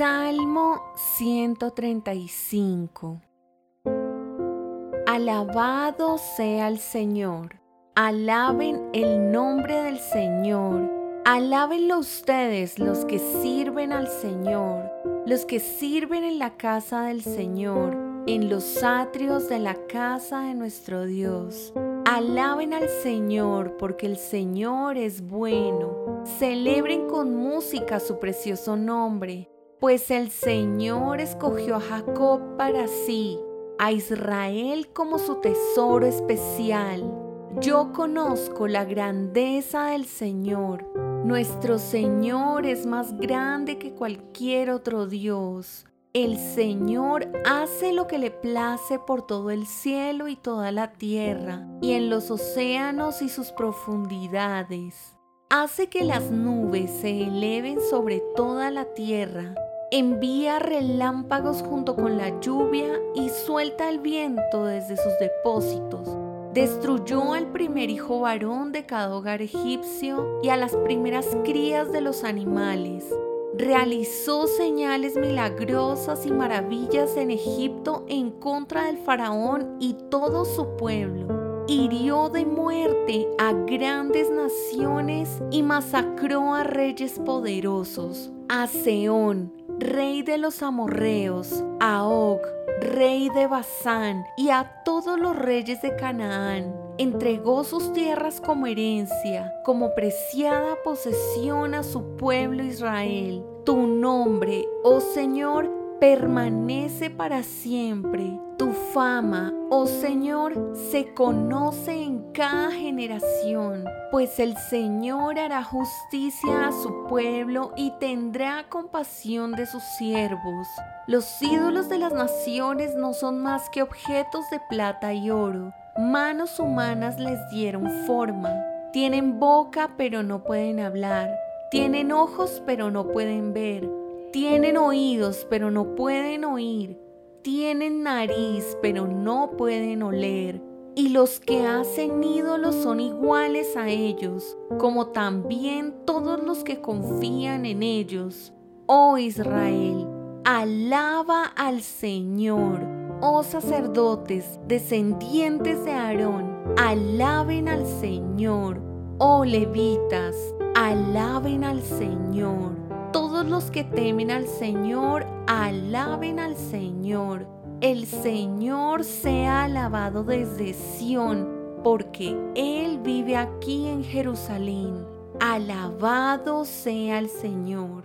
Salmo 135 Alabado sea el Señor. Alaben el nombre del Señor. Alábenlo ustedes los que sirven al Señor, los que sirven en la casa del Señor, en los atrios de la casa de nuestro Dios. Alaben al Señor porque el Señor es bueno. Celebren con música su precioso nombre pues el Señor escogió a Jacob para sí, a Israel como su tesoro especial. Yo conozco la grandeza del Señor. Nuestro Señor es más grande que cualquier otro Dios. El Señor hace lo que le place por todo el cielo y toda la tierra, y en los océanos y sus profundidades. Hace que las nubes se eleven sobre toda la tierra envía relámpagos junto con la lluvia y suelta el viento desde sus depósitos. Destruyó al primer hijo varón de cada hogar egipcio y a las primeras crías de los animales. Realizó señales milagrosas y maravillas en Egipto en contra del faraón y todo su pueblo. Hirió de muerte a grandes naciones y masacró a reyes poderosos. A Seón, rey de los amorreos, a Og, rey de Basán, y a todos los reyes de Canaán. Entregó sus tierras como herencia, como preciada posesión a su pueblo Israel. Tu nombre, oh Señor, permanece para siempre. Tu fama, oh Señor, se conoce en cada generación, pues el Señor hará justicia a su pueblo y tendrá compasión de sus siervos. Los ídolos de las naciones no son más que objetos de plata y oro. Manos humanas les dieron forma. Tienen boca pero no pueden hablar. Tienen ojos pero no pueden ver tienen oídos, pero no pueden oír. Tienen nariz, pero no pueden oler. Y los que hacen ídolos son iguales a ellos, como también todos los que confían en ellos. Oh Israel, alaba al Señor. Oh sacerdotes, descendientes de Aarón, alaben al Señor. Oh levitas, alaben al Señor. Todos los que temen al Señor, alaben al Señor. El Señor sea alabado desde Sión, porque Él vive aquí en Jerusalén. Alabado sea el Señor.